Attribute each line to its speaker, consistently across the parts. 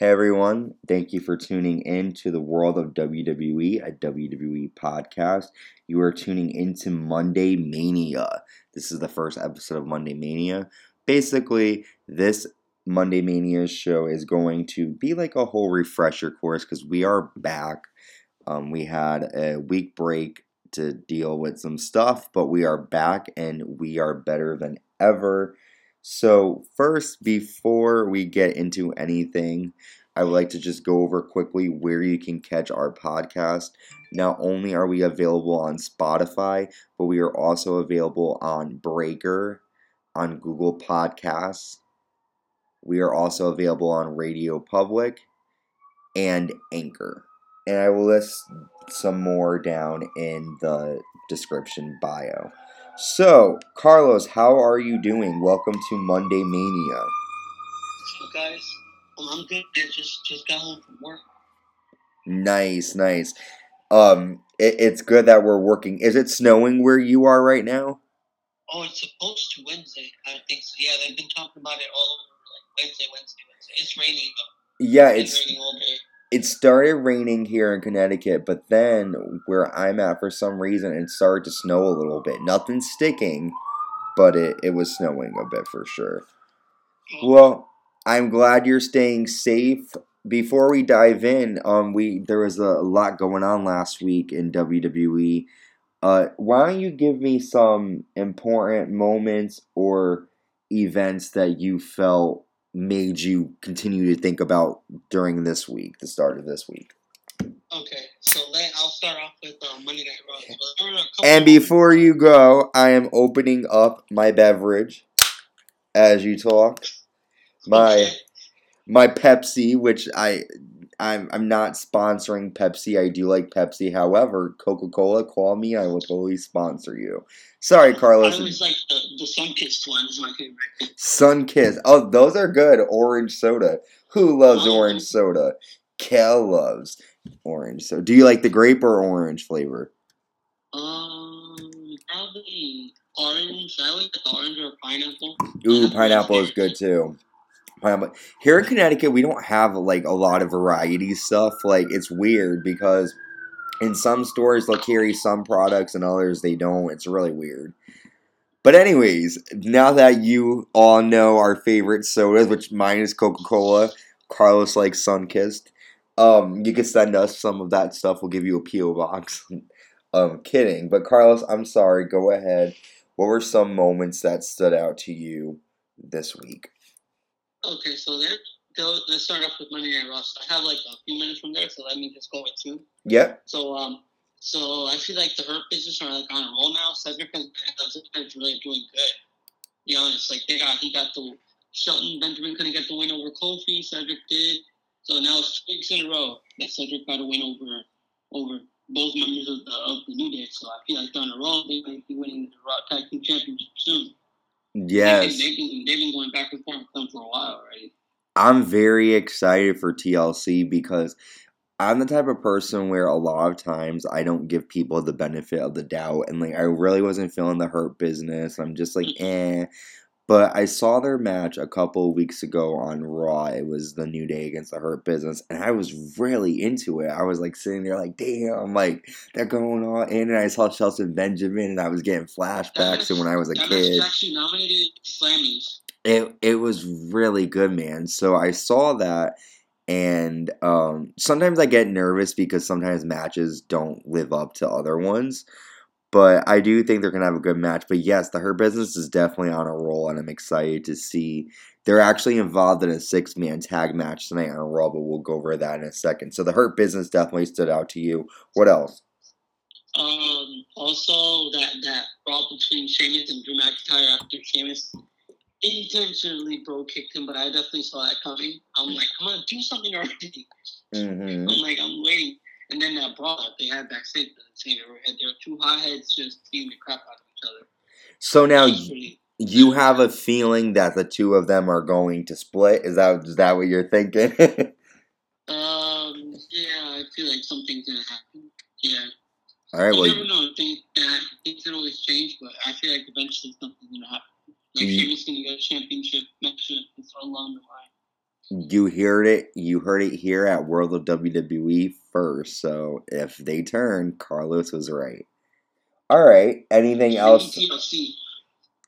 Speaker 1: Hey everyone, thank you for tuning in to the world of WWE, a WWE podcast. You are tuning into Monday Mania. This is the first episode of Monday Mania. Basically, this Monday Mania show is going to be like a whole refresher course because we are back. Um, we had a week break to deal with some stuff, but we are back and we are better than ever. So, first, before we get into anything, I would like to just go over quickly where you can catch our podcast. Not only are we available on Spotify, but we are also available on Breaker, on Google Podcasts. We are also available on Radio Public and Anchor. And I will list some more down in the description bio. So, Carlos, how are you doing? Welcome to Monday Mania.
Speaker 2: So guys, well, I'm good. I just just got home from work.
Speaker 1: Nice, nice. Um, it, it's good that we're working. Is it snowing where you are right now?
Speaker 2: Oh, it's supposed to Wednesday. I think so. Yeah, they've been talking about it all over like Wednesday, Wednesday, Wednesday. It's raining though.
Speaker 1: Yeah,
Speaker 2: It's,
Speaker 1: it's
Speaker 2: raining all day.
Speaker 1: It started raining here in Connecticut, but then where I'm at, for some reason, it started to snow a little bit. Nothing sticking, but it, it was snowing a bit for sure. Well, I'm glad you're staying safe. Before we dive in, um, we there was a lot going on last week in WWE. Uh, why don't you give me some important moments or events that you felt made you continue to think about during this week, the start of this week?
Speaker 2: Okay, so let, I'll start off with uh, Monday Night Raw. So there were a couple
Speaker 1: And before you go, I am opening up my beverage as you talk. My
Speaker 2: Okay.
Speaker 1: my Pepsi, which I I'm I'm not sponsoring Pepsi. I do like Pepsi. However, Coca Cola, call me. I will totally sponsor you. Sorry, Carlos.
Speaker 2: I always like the the Sunkist one is my favorite.
Speaker 1: Sunkist. Oh, those are good. Orange soda. Who loves
Speaker 2: Oh.
Speaker 1: orange soda? Kel loves orange soda. Do you like the grape or orange flavor?
Speaker 2: Um, probably orange. I like the orange or pineapple.
Speaker 1: Ooh, pineapple is good too. Pineapple. Here in Connecticut, we don't have like a lot of variety stuff. Like it's weird because in some stores they'll carry some products and others they don't. It's really weird. But anyways, now that you all know our favorite sodas, which mine is Coca Cola, Carlos likes Sunkist. Um, you can send us some of that stuff. We'll give you a PO box. um, kidding. But Carlos, I'm sorry. Go ahead. What were some moments that stood out to you this week?
Speaker 2: Okay, so there. go- Let's start off with Monday Night Raw. So I have like a few minutes from there, so let me just go with two.
Speaker 1: Yeah.
Speaker 2: So um, so I feel like the Hurt business are like on a roll now. Cedric and Cedric's really doing good. Be honest, like they got he got the Shelton Benjamin couldn't get the win over Kofi. Cedric did. So now it's two weeks in a row that Cedric got a win over over both members of the of the New Day. So I feel like they're on a roll. They might be winning the Raw Tag Team Championship soon.
Speaker 1: Yes.
Speaker 2: They've, been, they've been going back and forth with them for a while right?
Speaker 1: I'm very excited for TLC because I'm the type of person where a lot of times I don't give people the benefit of the doubt. And like, I really wasn't feeling the hurt business. I'm just like, eh. But I saw their match a couple of weeks ago on Raw. It was the New Day against the Hurt Business, and I was really into it. I was like sitting there, like, damn, like they're going on in. And I saw Shelton Benjamin, and I was getting flashbacks to when I was a kid
Speaker 2: actually nominated Slammies.
Speaker 1: it it was really good, man. So I saw that, and um, sometimes I get nervous because sometimes matches don't live up to other ones. But I do think they're gonna have a good match. But yes, the Hurt Business is definitely on a roll, and I'm excited to see they're actually involved in a six man tag match tonight on Raw. But we'll go over that in a second. So the Hurt Business definitely stood out to you. What else?
Speaker 2: Um, also that that brawl between Sheamus and Drew McIntyre after Sheamus intentionally bro kicked him, but I definitely saw that coming. I'm like, come on, do something already.
Speaker 1: Mm-hmm.
Speaker 2: I'm like, I'm waiting. And then that brawl they had backstage, the same had there were two hotheads just beating the crap out of each other.
Speaker 1: So now you have a feeling that the two of them are going to split. Is that is that what you're thinking?
Speaker 2: um, yeah, I feel like something's gonna happen. Yeah.
Speaker 1: All right.
Speaker 2: Well, you
Speaker 1: Well,
Speaker 2: never know. Things, things can always change, but I feel like eventually something's gonna happen. Like
Speaker 1: Mm.
Speaker 2: Sheamus gonna get a championship match and so along the line.
Speaker 1: You heard it. You heard it here at World of WWE first. So if they turn, Carlos was right. All right. Anything else?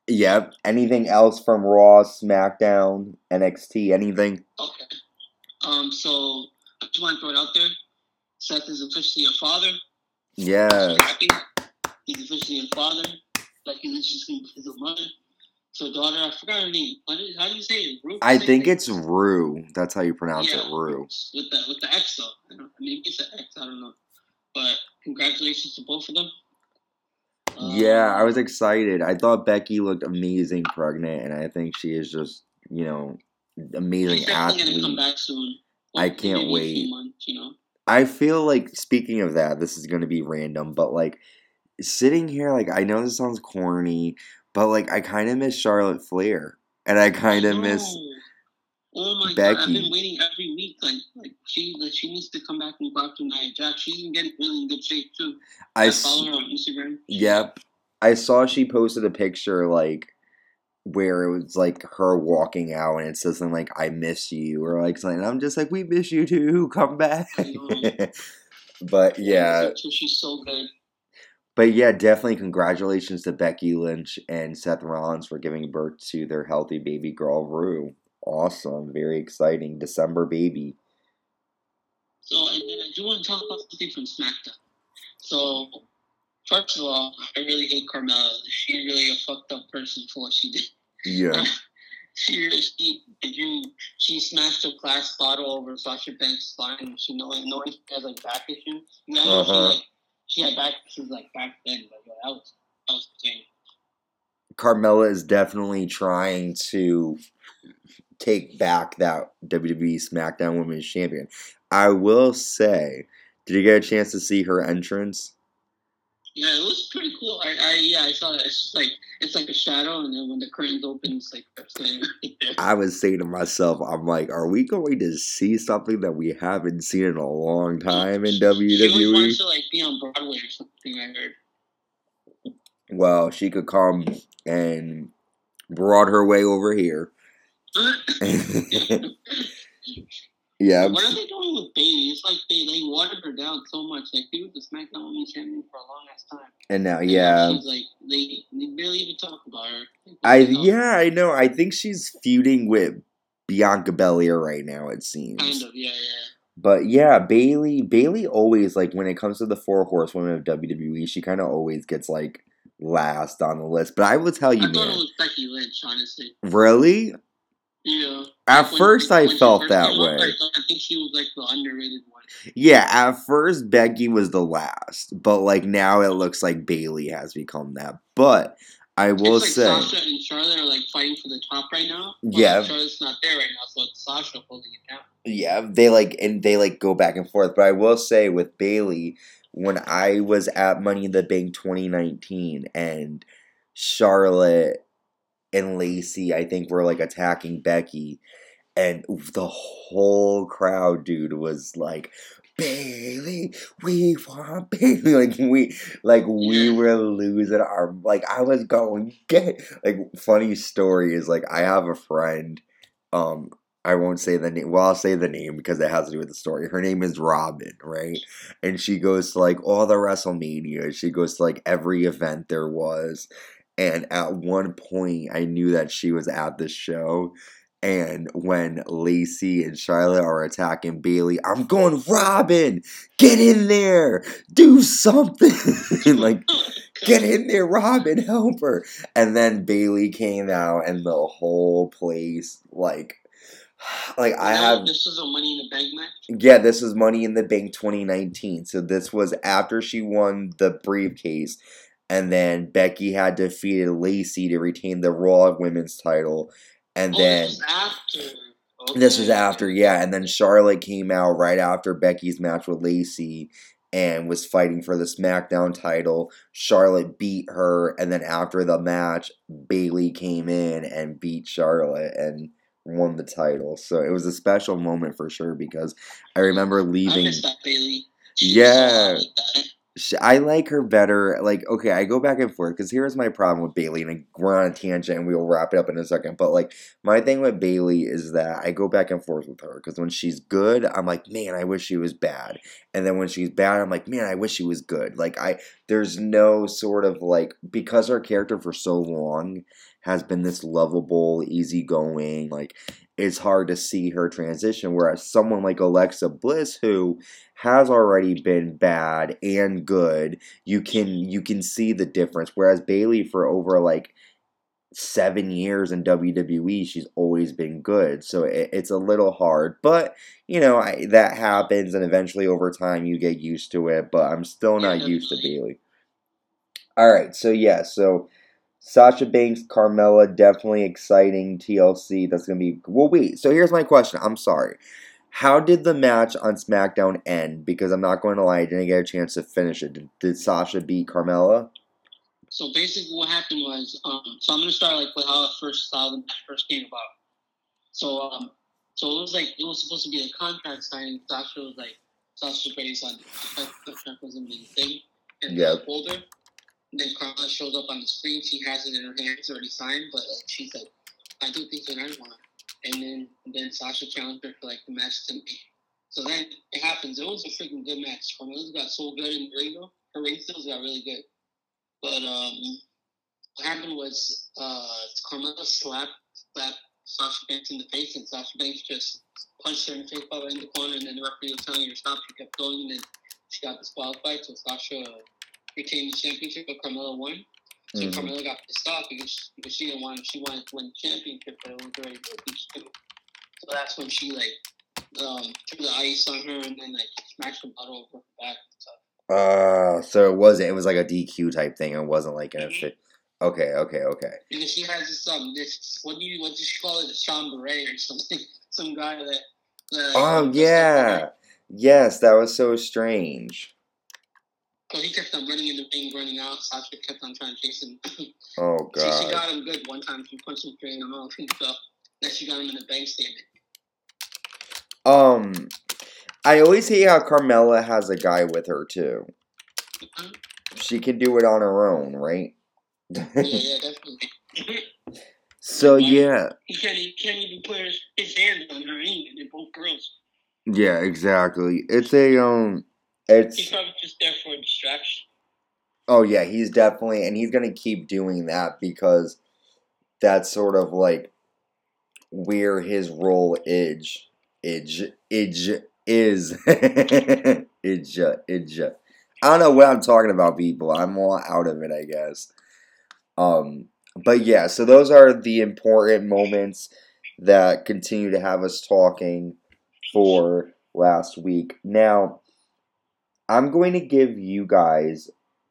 Speaker 1: Yep. Anything else from Raw, SmackDown, NXT? Anything?
Speaker 2: Okay. Um. So I just want to throw it out there. Seth is officially a father.
Speaker 1: Yeah.
Speaker 2: He's officially a father. Like he's just a mother. So daughter, I forgot her name. What is, how do you say it? Rue?
Speaker 1: I think it's Rue. That's how you pronounce
Speaker 2: Yeah.
Speaker 1: it, Rue.
Speaker 2: with the with the X though. I maybe it's an X. I don't know. But congratulations to both of them. Um,
Speaker 1: Yeah, I was excited. I thought Becky looked amazing pregnant, and I think she is just, you know, amazing
Speaker 2: gonna come
Speaker 1: athlete.
Speaker 2: back soon.
Speaker 1: I can't
Speaker 2: maybe a few
Speaker 1: wait.
Speaker 2: Months, you know.
Speaker 1: I feel like speaking of that, this is gonna be random, but like sitting here, like I know this sounds corny, but like I kind of miss Charlotte Flair, and I kind of miss.
Speaker 2: know. Oh my god! I've been waiting every week. Like, like she, like she needs to come back and go after Nia Jax. She's been getting really in good shape too.
Speaker 1: I
Speaker 2: follow her on Instagram.
Speaker 1: Yep. I saw she posted a picture like where it was like her walking out and it says something like I miss you or like something. I'm just like, We miss you too, come back. But yeah.
Speaker 2: She's so good.
Speaker 1: But yeah, definitely congratulations to Becky Lynch and Seth Rollins for giving birth to their healthy baby girl Roux. Awesome. Very exciting. December baby.
Speaker 2: So, and then I do want to talk about something from SmackDown. So, first of all, I really hate Carmella. She's really a fucked up person for what she did.
Speaker 1: Yeah.
Speaker 2: She, she, did you, she smashed a glass bottle over Sasha Banks' spine. She knowing, knowing she has like back issues. You know,
Speaker 1: Uh-huh.
Speaker 2: she, like, had back issues like back then. But yo, that was that was insane.
Speaker 1: Carmella is definitely trying to take back that WWE SmackDown Women's Champion. I will say, did you get a chance to see her entrance?
Speaker 2: Yeah, it was pretty cool. I, I yeah, I saw that. It's just like it's like a shadow, and then when the curtains open, it's like.
Speaker 1: I was saying to myself, I'm like, are we going to see something that we haven't seen in a long time in
Speaker 2: She
Speaker 1: WWE?
Speaker 2: wants to like be on Broadway or something. I heard.
Speaker 1: Well, she could come and brought her way over here. yeah,
Speaker 2: What are they doing with Bayley? It's like they they watered her down so much. Like she was the SmackDown Women's Champion for a long ass time.
Speaker 1: and now
Speaker 2: And
Speaker 1: yeah,
Speaker 2: now she's like they they barely even talk about her.
Speaker 1: I yeah I know. I think she's feuding with Bianca Belair right now. It seems.
Speaker 2: kind of yeah yeah.
Speaker 1: But yeah, Bayley Bayley always like when it comes to the four horsewomen of WWE, she kind of always gets like last on the list. But I will tell you,
Speaker 2: I thought it
Speaker 1: man,
Speaker 2: was Becky Lynch, honestly.
Speaker 1: really,
Speaker 2: Yeah.
Speaker 1: at first I felt that way.
Speaker 2: I, I think she was like the underrated one.
Speaker 1: Yeah, at first Becky was the last, but like now it looks like Bayley has become that. But I will
Speaker 2: it's
Speaker 1: say,
Speaker 2: like Sasha and Charlotte are like fighting for the top right now.
Speaker 1: Yeah.
Speaker 2: like, Charlotte's not there right now, so it's Sasha holding it down.
Speaker 1: yeah, they like and they like go back and forth. But I will say with Bayley, when I was at Money in the Bank 2019 and Charlotte and Lacey, I think were like attacking Becky, and the whole crowd, dude, was like. Bayley, we want Bayley. Like we, like we were losing our. Like I was going get. Like funny story is like I have a friend. Um, I won't say the name. Well, I'll say the name because it has to do with the story. Her name is Robin, right? And she goes to like all the WrestleMania. She goes to like every event there was. And at one point, I knew that she was at the show. And when Lacey and Charlotte are attacking Bayley, I'm going, Robin, get in there, do something. like, get in there, Robin, help her. And then Bayley came out, and the whole place, like, like I
Speaker 2: Now,
Speaker 1: have,
Speaker 2: This is a Money in the Bank match.
Speaker 1: yeah, this was Money in the Bank 2019. So this was after she won the briefcase, and then Becky had defeated Lacey to retain the Raw Women's title, and
Speaker 2: Oh,
Speaker 1: then.
Speaker 2: this was after.
Speaker 1: This was after, yeah, and then Charlotte came out right after Becky's match with Lacey and was fighting for the SmackDown title. Charlotte beat her, and then after the match, Bayley came in and beat Charlotte and won the title. So it was a special moment for sure because I remember leaving.
Speaker 2: Bayley.
Speaker 1: Yeah. I like her better. Like, okay, I go back and forth because here's my problem with Bayley, and we're on a tangent, and we'll wrap it up in a second. But like, my thing with Bayley is that I go back and forth with her because when she's good, I'm like, man, I wish she was bad, and then when she's bad, I'm like, man, I wish she was good. Like, I there's no sort of like because her character for so long has been this lovable, easygoing, like it's hard to see her transition. Whereas someone like Alexa Bliss, who has already been bad and good, you can you can see the difference. Whereas Bayley, for over like seven years in WWE, she's always been good. So it, it's a little hard, but you know I, that happens, and eventually over time you get used to it. But I'm still not
Speaker 2: Yeah,
Speaker 1: used to. Bayley. All right, so yeah, so Sasha Banks, Carmella, definitely exciting TLC. That's gonna be well. Wait, so here's my question. I'm sorry. How did the match on SmackDown end? Because I'm not going to lie, I didn't get a chance to finish it. Did, did Sasha beat Carmella?
Speaker 2: So basically, what happened was, um, so I'm gonna start like with how I first saw the match first came about. So, um, so it was like it was supposed to be a contract signing. Sasha was like, Sasha Banks on the contract was in the thing and
Speaker 1: Yeah.
Speaker 2: And then Carla shows up on the screen. She has it in her hands, already signed, but uh, she's like, I do things that I want. And then then Sasha challenged her for like the match to me. So then it happens. It was a freaking good match. Carmella's got so good in the ring though. Her ring skills got really good. But um, what happened was uh, Carmella slapped slapped Sasha Banks in the face, and Sasha Banks just punched her in the face while in the corner, and then the referee was telling her to stop. She kept going, and then she got disqualified. So Sasha retained the championship, but Carmella won. So
Speaker 1: Mhm.
Speaker 2: Carmella got pissed off because because she didn't want she wanted to win the championship, but it was already too. So that's when she like um, threw the ice on her and then like smashed the bottle over her back and stuff.
Speaker 1: Uh, so it wasn't. It was like a DQ type thing. It wasn't like an
Speaker 2: Mhm.
Speaker 1: Okay, okay, okay.
Speaker 2: And she has this um this what do you what does she call it? A Beret or something? Some guy that. that
Speaker 1: Oh yeah, yes, that was so strange.
Speaker 2: So he kept on running in the ring, running out. Sasha kept on trying to chase him.
Speaker 1: Oh
Speaker 2: she, she got him good one time. She punched him straight in the mouth and stuff. Then she got him in the bank statement.
Speaker 1: Um, I always hate how Carmella has a guy with her too.
Speaker 2: Mhm.
Speaker 1: She can do it on her own, right?
Speaker 2: Yeah, yeah, definitely.
Speaker 1: so yeah,
Speaker 2: he can't. He can't even put his, his hands on her and they're both girls.
Speaker 1: yeah, exactly. It's a um,
Speaker 2: He's probably just there for a distraction.
Speaker 1: oh yeah, he's definitely and he's gonna keep doing that because that's sort of like where his role is. Idge, idge is idge, idge. I don't know what I'm talking about, people. I'm all out of it, I guess. Um, but yeah, so those are the important moments that continue to have us talking for last week. Now, I'm going to give you guys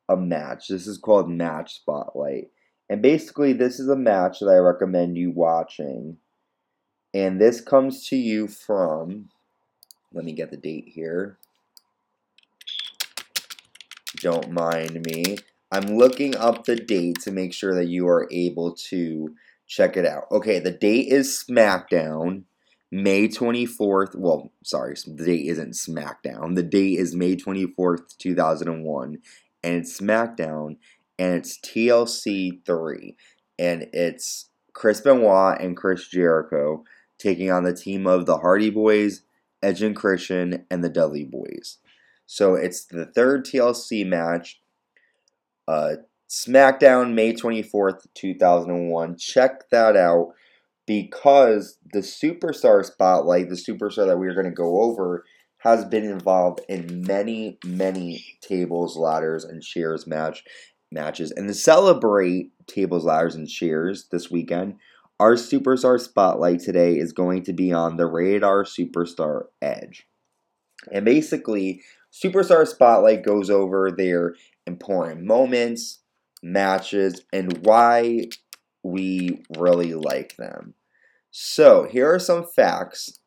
Speaker 1: a match. This is called Match Spotlight. And basically, this is a match that I recommend you watching. And this comes to you from, let me get the date here. Don't mind me. I'm looking up the date to make sure that you are able to check it out. Okay, the date is SmackDown, May 24th. Well, sorry, the date isn't SmackDown. The date is May 24th, 2001. And it's SmackDown, and it's TLC 3. And it's Chris Benoit and Chris Jericho taking on the team of the Hardy Boys, Edge and Christian, and the Dudley Boys. So it's the third TLC match. Uh, SmackDown, May 24th, 2001. Check that out because the superstar spotlight, the superstar that we're going to go over, has been involved in many, many tables, ladders, and chairs match matches. And to celebrate tables, ladders, and chairs this weekend, our superstar spotlight today is going to be on the Rated R Superstar Edge. And basically, Superstar Spotlight goes over their important moments, matches, and why we really like them. So, here are some facts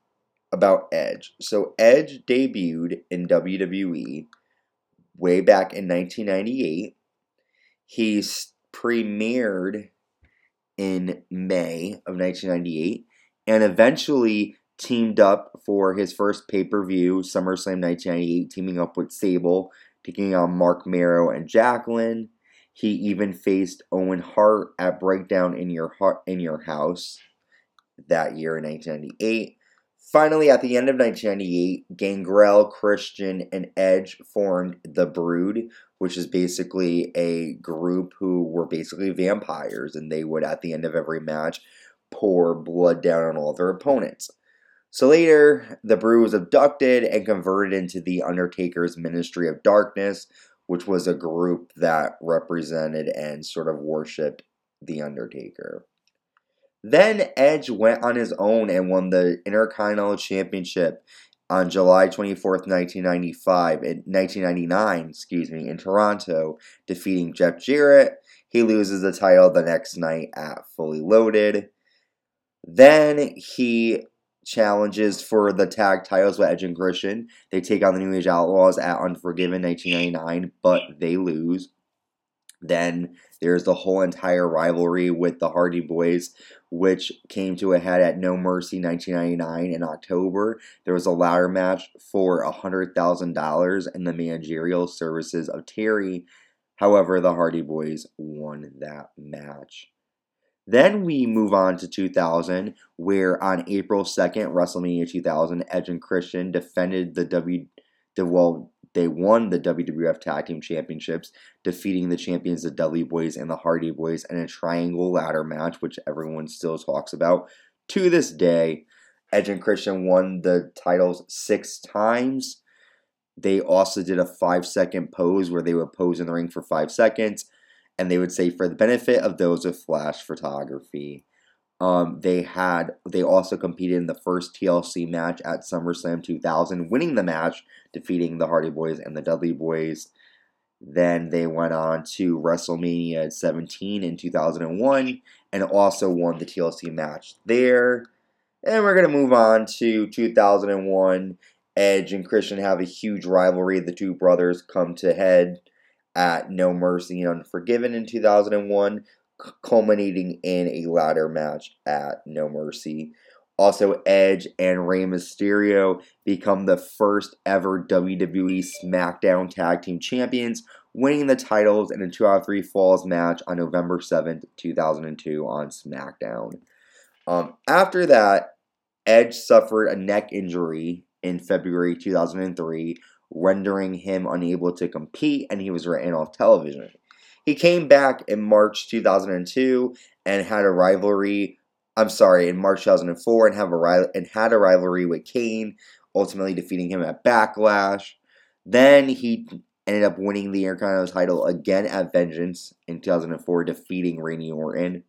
Speaker 1: about Edge. So, Edge debuted in WWE way back in 1998. He premiered in May of 1998 and eventually teamed up for his first pay per view, SummerSlam 1998, teaming up with Sable taking on Mark Mero and Jacqueline. He even faced Owen Hart at Breakdown in Your Heart in Your House that year in 1998. Finally, at the end of 1998, Gangrel, Christian, and Edge formed The Brood, which is basically a group who were basically vampires, and they would, at the end of every match, pour blood down on all their opponents. So later, the Brood was abducted and converted into the Undertaker's Ministry of Darkness, which was a group that represented and sort of worshipped the Undertaker. Then Edge went on his own and won the Intercontinental Championship on July 24th, 1995, in 1999, excuse me, in Toronto, defeating Jeff Jarrett. He loses the title the next night at Fully Loaded. Then he challenges for the tag titles with Edge and Christian. They take on the New Age Outlaws at Unforgiven 1999, but they lose. Then there's the whole entire rivalry with the Hardy Boys, which came to a head at No Mercy 1999 in October. There was a ladder match for $100,000 and the managerial services of Terri. However, the Hardy Boys won that match. Then we move on to 2000, where on April 2nd, WrestleMania 2000, Edge and Christian defended the W. The, well, they won the WWF Tag Team Championships, defeating the champions, the Dudley Boys and the Hardy Boys, in a triangle ladder match, which everyone still talks about to this day. Edge and Christian won the titles six times. They also did a five second pose where they would pose in the ring for five seconds, and they would say, for the benefit of those with flash photography. Um, they had they also competed in the first TLC match at SummerSlam 2000, winning the match, defeating the Hardy Boys and the Dudley Boys. Then they went on to WrestleMania 17 in 2001 and also won the TLC match there. And we're going to move on to 2001. Edge and Christian have a huge rivalry. The two brothers come to head at No Mercy and Unforgiven in 2001 culminating in a ladder match at No Mercy. Also, Edge and Rey Mysterio become the first ever WWE SmackDown Tag Team Champions, winning the titles in a 2 out of 3 falls match on November 7th, 2002 on SmackDown. Um, after that, Edge suffered a neck injury in February 2003, rendering him unable to compete, and he was written off television. He came back in March 2002 and had a rivalry. I'm sorry, in March 2004 and have a and had a rivalry with Kane, ultimately defeating him at Backlash. Then he ended up winning the Intercontinental title again at Vengeance in 2004, defeating Randy Orton.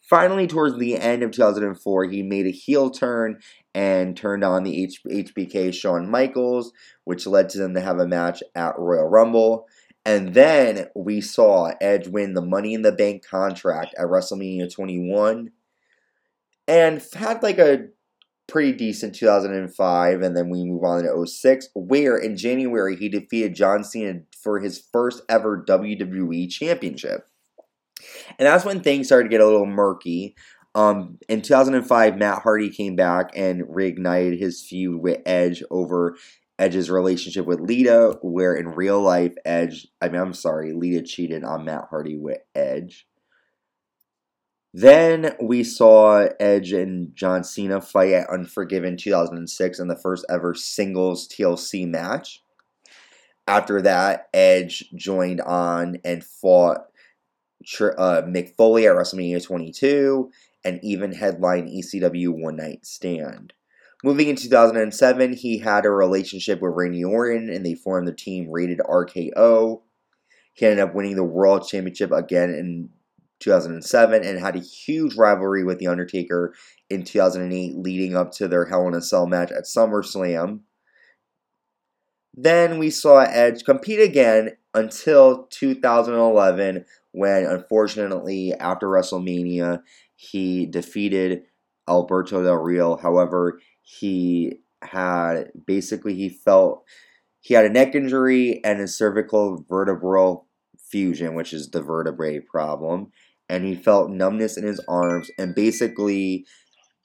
Speaker 1: Finally, towards the end of 2004, he made a heel turn and turned on the H- HBK Shawn Michaels, which led to them to have a match at Royal Rumble. And then we saw Edge win the Money in the Bank contract at WrestleMania 21 and had like a pretty decent 2005. And then we move on to 06, where in January he defeated John Cena for his first ever WWE Championship. And that's when things started to get a little murky. Um, in 2005, Matt Hardy came back and reignited his feud with Edge over Edge's relationship with Lita, where in real life, Edge, I mean, I'm sorry, Lita cheated on Matt Hardy with Edge. Then we saw Edge and John Cena fight at Unforgiven 2006 in the first ever singles TLC match. After that, Edge joined on and fought uh, Mick Foley at WrestleMania 22 and even headline ECW One Night Stand. Moving in 2007, he had a relationship with Randy Orton and they formed the team Rated RKO. He ended up winning the World Championship again in 2007 and had a huge rivalry with The Undertaker in 2008, leading up to their Hell in a Cell match at SummerSlam. Then we saw Edge compete again until 2011, when unfortunately, after WrestleMania, he defeated Alberto Del Rio. However, he had basically he felt he had a neck injury and a cervical vertebral fusion, which is the vertebrae problem, and he felt numbness in his arms and basically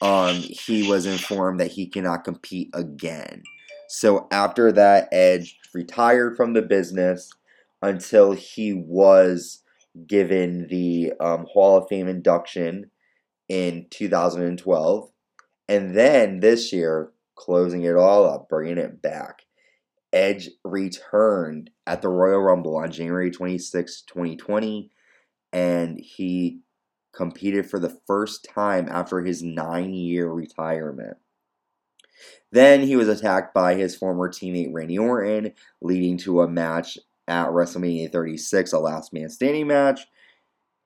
Speaker 1: um, he was informed that he cannot compete again. So after that, Edge retired from the business until he was given the um, Hall of Fame induction in 2012. And then this year, closing it all up, bringing it back. Edge returned at the Royal Rumble on January 26, 2020, and he competed for the first time after his nine year retirement. Then he was attacked by his former teammate Randy Orton, leading to a match at WrestleMania 36, a last man standing match.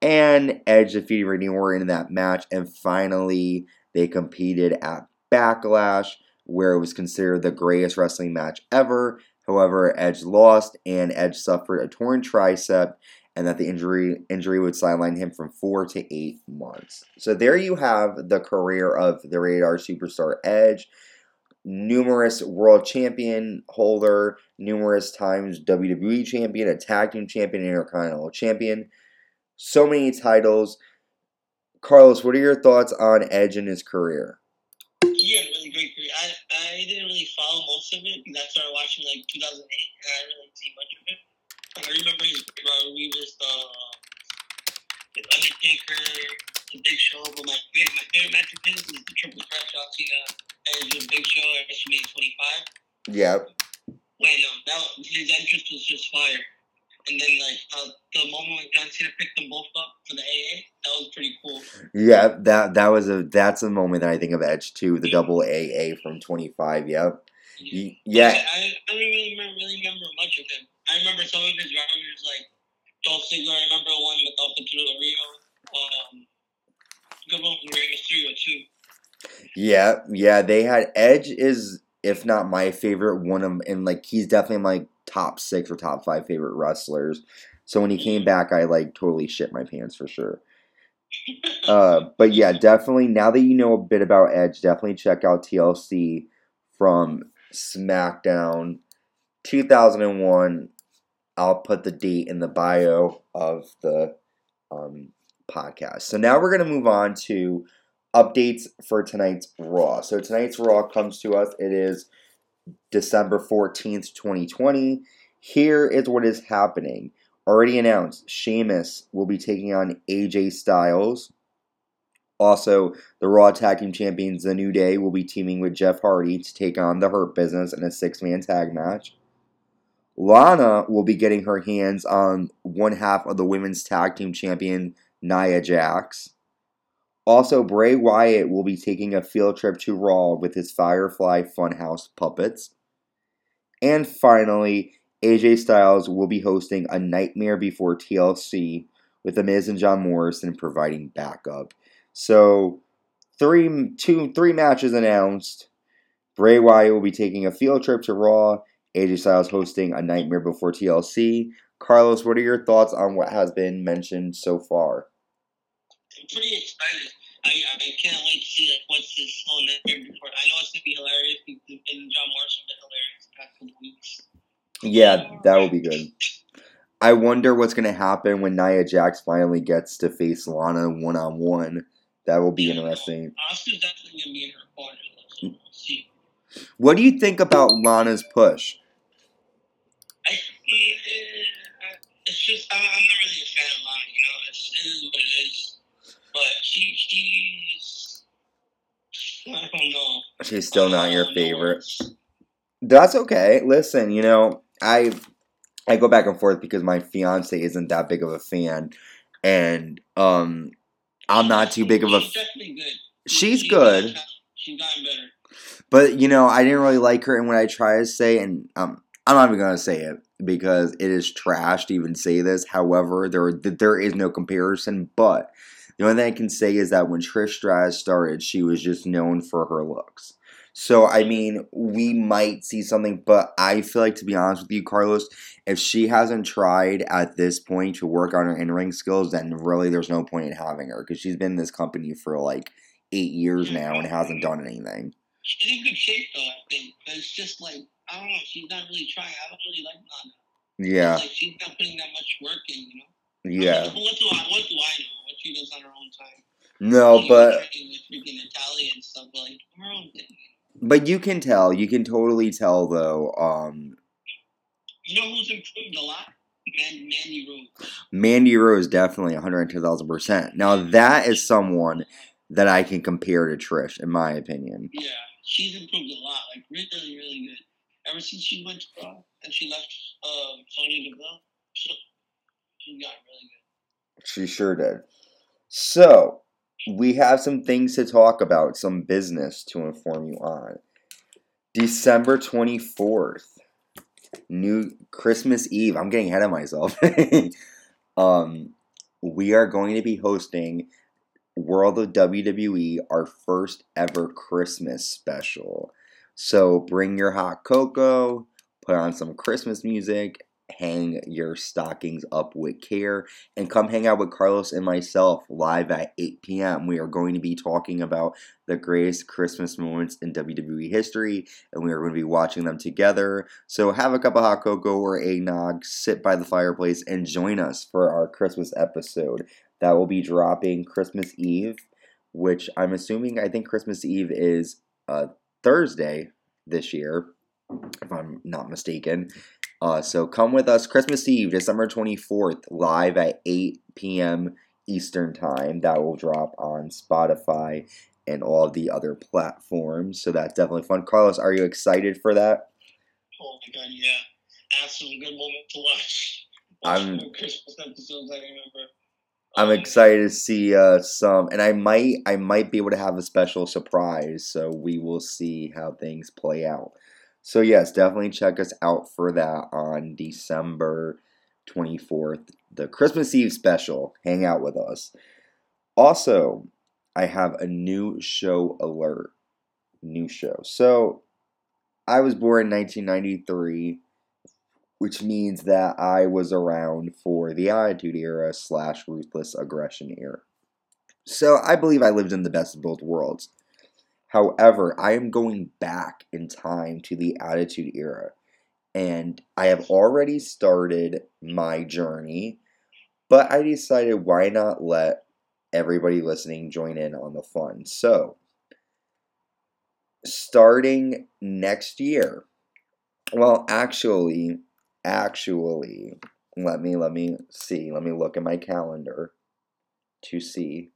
Speaker 1: And Edge defeated Randy Orton in that match, and finally they competed at Backlash, where it was considered the greatest wrestling match ever. However, Edge lost, and Edge suffered a torn tricep, and that the injury injury would sideline him from four to eight months. So there you have the career of the rated R superstar Edge numerous world champion holder, numerous times WWE champion, a tag team champion, intercontinental champion. So many titles. Carlos, what are your thoughts on Edge in his career?
Speaker 2: He had a really great career. I, I didn't really follow most of it I started watching like 2008 and I didn't really see much of it. I remember his Robert Reeves, the, the Undertaker, the Big Show, but my favorite, my favorite match of his is the Triple Threat John Cena and the Big Show WrestleMania 25.
Speaker 1: Yeah.
Speaker 2: Wait, no, that his entrance was just fire. And then like uh, the moment when John Cena picked them both up for the AA, that was pretty cool.
Speaker 1: Yeah, that that was a that's a moment that I think of Edge too, the double AA from twenty five. Yep.
Speaker 2: Yeah.
Speaker 1: Yeah.
Speaker 2: I, I don't really remember, really remember much of him. I remember some of his rivalries like Dolph Ziggler. I remember one with Alpha Rio. Um, good one with Rey Mysterio too.
Speaker 1: Yeah, yeah, they had Edge is if not my favorite one of and like he's definitely my top six or top five favorite wrestlers. So when he came back, I like totally shit my pants for sure. Uh, but yeah, definitely. Now that you know a bit about Edge, definitely check out TLC from SmackDown 2001. I'll put the date in the bio of the um, podcast. So now we're gonna move on to updates for tonight's Raw. So tonight's Raw comes to us. It is December 14th, 2020. Here is what is happening. Already announced, Sheamus will be taking on AJ Styles. Also, the Raw Tag Team Champions, The New Day, will be teaming with Jeff Hardy to take on the Hurt Business in a six man tag match. Lana will be getting her hands on one half of the Women's Tag Team Champion, Nia Jax. Also, Bray Wyatt will be taking a field trip to Raw with his Firefly Funhouse puppets. And finally, AJ Styles will be hosting a Nightmare Before TLC with The Miz and John Morrison providing backup. So, three, two, three matches announced. Bray Wyatt will be taking a field trip to Raw. AJ Styles hosting a Nightmare Before TLC. Carlos, what are your thoughts on what has been mentioned so far?
Speaker 2: I'm pretty excited. I, I can't wait to see like what's this whole Nightmare Before. I know it's gonna be hilarious. And John Morrison been hilarious the past couple weeks.
Speaker 1: Yeah, that will be good. I wonder what's going to happen when Nia Jax finally gets to face Lana one on one. That will be interesting.
Speaker 2: Oscar's definitely gonna be in her corner. We'll.
Speaker 1: What do you think about Lana's push?
Speaker 2: I, eh, it's just I'm not really a fan of Lana. You know, it's, it is what it is. But she she's I don't know.
Speaker 1: She's still not your favorite. That's okay. Listen, you know, I I go back and forth because my fiance isn't that big of a fan, and um, I'm not too big of a.
Speaker 2: She's definitely good.
Speaker 1: She's
Speaker 2: She-
Speaker 1: good.
Speaker 2: She's gotten better.
Speaker 1: But you know, I didn't really like her, and when I try to say, and um, I'm not even gonna say it because it is trash to even say this. However, there there is no comparison. But the only thing I can say is that when Trish Stratus started, she was just known for her looks. So I mean, we might see something, but I feel like to be honest with you, Carlos, if she hasn't tried at this point to work on her in ring skills, then really there's no point in having her because she's been in this company for like eight years now and hasn't done anything.
Speaker 2: She's in good shape though, I think. But it's just like I don't know. She's not really trying. I don't really like Lana.
Speaker 1: Yeah,
Speaker 2: Like she's not putting that much work in. You know.
Speaker 1: yeah.
Speaker 2: But what do I? What do I know? What she does on her own time.
Speaker 1: No, but
Speaker 2: was training with freaking Natalya and stuff, but like her own thing.
Speaker 1: But you can tell, you can totally tell though. Um,
Speaker 2: You know who's improved a lot? Man, Mandy Rose.
Speaker 1: Mandy Rose definitely 110,000%. Now, that is someone that I can compare to Trish, in my opinion.
Speaker 2: Yeah, she's improved a lot. Like really, really good. Ever since she went to Raw and she left um, Sonya Deville, she, she got really good.
Speaker 1: She sure did. So, we have some things to talk about, some business to inform you on. December 24th, new Christmas Eve. I'm getting ahead of myself. um, we are going to be hosting World of WWE, our first ever Christmas special. So bring your hot cocoa, put on some Christmas music, hang your stockings up with care, and come hang out with Carlos and myself live at 8 p.m. We are going to be talking about the greatest Christmas moments in WWE history, and we are going to be watching them together. So have a cup of hot cocoa or eggnog, sit by the fireplace, and join us for our Christmas episode. That will be dropping Christmas Eve, which I'm assuming, I think Christmas Eve is uh, Thursday this year, if I'm not mistaken. Uh, so come with us Christmas Eve, December 24th, live at 8 p.m. Eastern Time. That will drop on Spotify and all of the other platforms. So that's definitely fun. Carlos, are you excited for that?
Speaker 2: Oh my god, yeah. That's some good moment to watch.
Speaker 1: I'm-
Speaker 2: Christmas episodes, I remember.
Speaker 1: I'm
Speaker 2: Um,
Speaker 1: excited to see uh, some, and I might I might be able to have a special surprise. So we will see how things play out. So yes, definitely check us out for that on December 24th, the Christmas Eve special. Hang out with us. Also, I have a new show alert. New show. So I was born in 1993 which means that I was around for the Attitude Era slash Ruthless Aggression Era. So I believe I lived in the best of both worlds. However, I am going back in time to the Attitude Era, and I have already started my journey, but I decided why not let everybody listening join in on the fun. So, starting next year, well, actually, actually let me let me see let me look at my calendar to see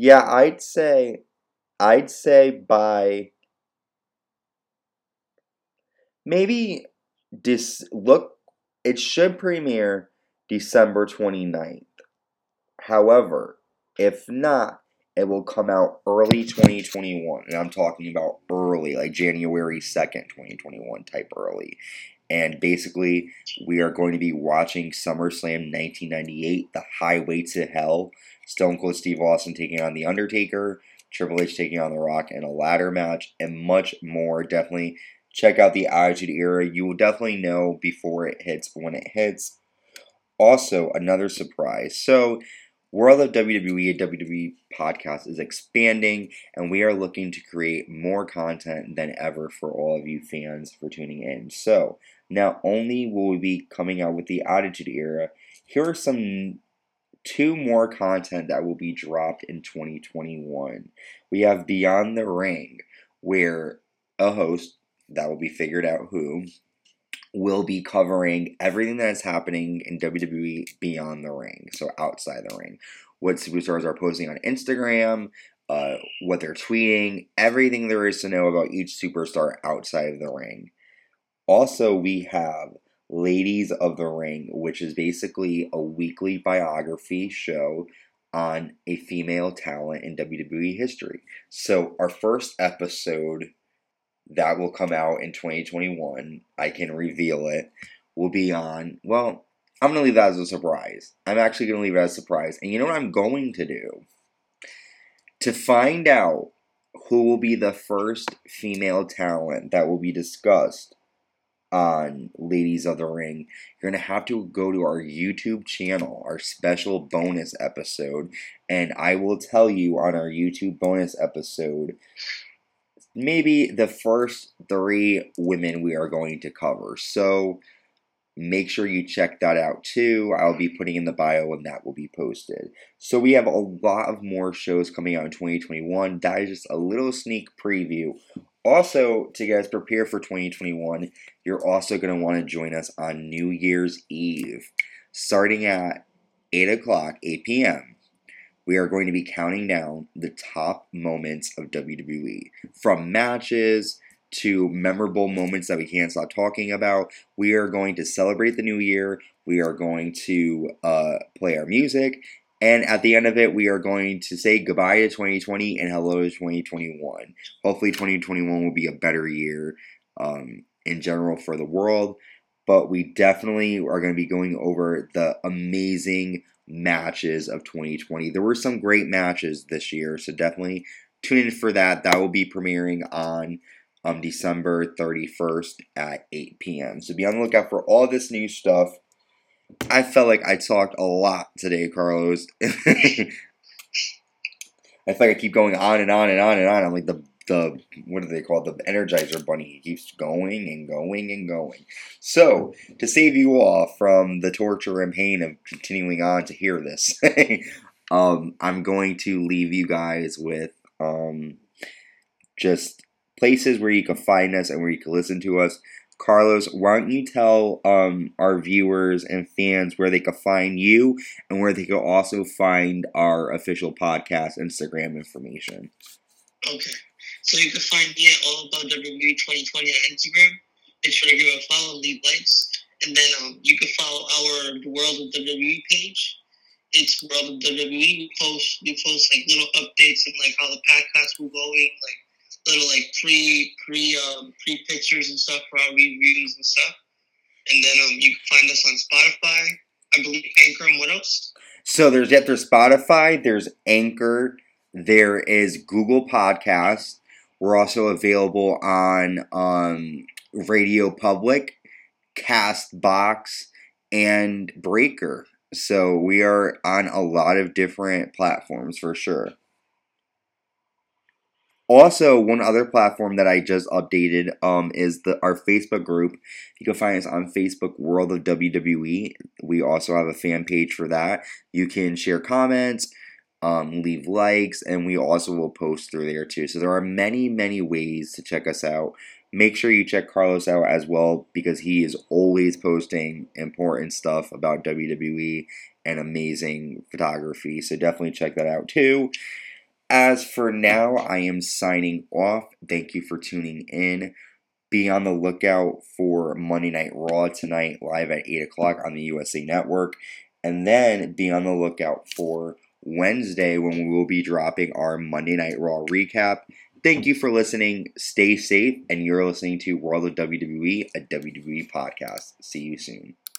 Speaker 1: yeah i'd say i'd say by maybe this look it should premiere december 29th however if not it will come out early 2021 and i'm talking about early like january 2nd 2021 type early and basically we are going to be watching summerslam 1998 the highway to hell. Stone cold steve austin taking on the undertaker triple h taking on the rock in a ladder match and much more. Definitely check out the attitude era. You will definitely know before it hits when it hits. Also another surprise. So World of WWE and WWE podcast is expanding, and we are looking to create more content than ever for all of you fans for tuning in. So, not only will we be coming out with the Attitude Era, here are some two more content that will be dropped in 2021. We have Beyond the Ring, where a host that will be figured out who will be covering everything that is happening in WWE beyond the ring, so outside the ring. What superstars are posting on Instagram, uh, what they're tweeting, everything there is to know about each superstar outside of the ring. Also, we have Ladies of the Ring, which is basically a weekly biography show on a female talent in WWE history. So, our first episode that will come out in 2021. I can reveal it. Will be on. Well, I'm gonna leave that as a surprise. I'm actually gonna leave it as a surprise. And you know what I'm going to do? To find out who will be the first female talent that will be discussed on Ladies of the Ring, you're gonna have to go to our YouTube channel, our special bonus episode, and I will tell you on our YouTube bonus episode maybe the first three women we are going to cover. So Make sure you check that out too. I'll be putting in the bio when that will be posted. So we have a lot of more shows coming out in 2021. That is just a little sneak preview. Also, to get us prepared for 2021, you're also going to want to join us on New Year's Eve. Starting at 8 o'clock, 8 p.m., we are going to be counting down the top moments of WWE. From matches to memorable moments that we can't stop talking about. We are going to celebrate the new year. We are going to uh, play our music. And at the end of it, we are going to say goodbye to 2020 and hello to 2021. Hopefully, 2021 will be a better year um, in general for the world. But we definitely are going to be going over the amazing matches of 2020. There were some great matches this year, so definitely tune in for that. That will be premiering on um, December 31st at 8 p.m. So be on the lookout for all this new stuff. I felt like I talked a lot today, Carlos. I feel like I keep going on and on and on and on. I'm like the the what do they call? The Energizer Bunny. He keeps going and going and going. So to save you all from the torture and pain of continuing on to hear this, um, I'm going to leave you guys with um, just places where you can find us and where you can listen to us. Carlos, why don't you tell um, our viewers and fans where they can find you and where they can also find our official podcast Instagram information?
Speaker 2: Okay. So you can find me at All About WWE 2020 on Instagram. Make sure to give a follow, leave likes. And then um, you can follow our World of WWE page. It's World of WWE. We post, we post like little updates of like how the podcast will going, like little like pre pre um, pre pictures and stuff for our reviews and stuff. And then um, you can find us on Spotify, I believe Anchor, and what else?
Speaker 1: So there's yet there's Spotify, there's Anchor, there is Google Podcasts. We're also available on um, Radio Public, Castbox, and Breaker. So we are on a lot of different platforms for sure. Also, one other platform that I just updated um, is the our Facebook group. You can find us on Facebook World of WWE. We also have a fan page for that. You can share comments, um, leave likes, and we also will post through there too. So there are many, many ways to check us out. Make sure you check Carlos out as well because he is always posting important stuff about WWE and amazing photography. So definitely check that out too. As for now, I am signing off. Thank you for tuning in. Be on the lookout for Monday Night Raw tonight, live at 8 o'clock on the USA Network. And then be on the lookout for Wednesday when we will be dropping our Monday Night Raw recap. Thank you for listening. Stay safe, and you're listening to World of WWE, a WWE podcast. See you soon.